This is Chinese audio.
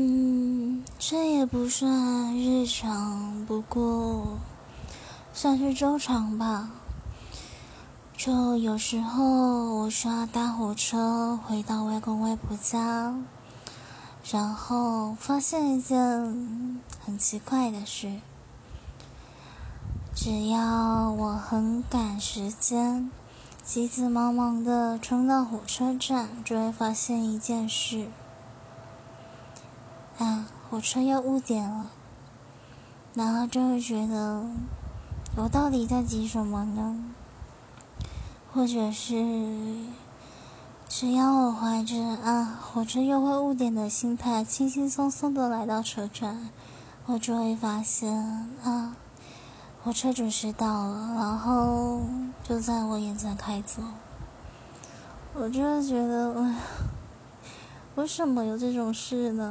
嗯，这也不算日常，不过算是周常吧。就有时候我需要搭火车回到外公外婆家，然后发现一件很奇怪的事：只要我很赶时间，急急忙忙的冲到火车站，就会发现一件事。啊，火车要误点了，然后就会觉得，我到底在急什么呢？或者是，只要我怀着啊，火车又会误点的心态，轻轻松松的来到车站，我就会发现啊，火车准时到了，然后就在我眼前开走。我就是觉得，哎呀，为什么有这种事呢？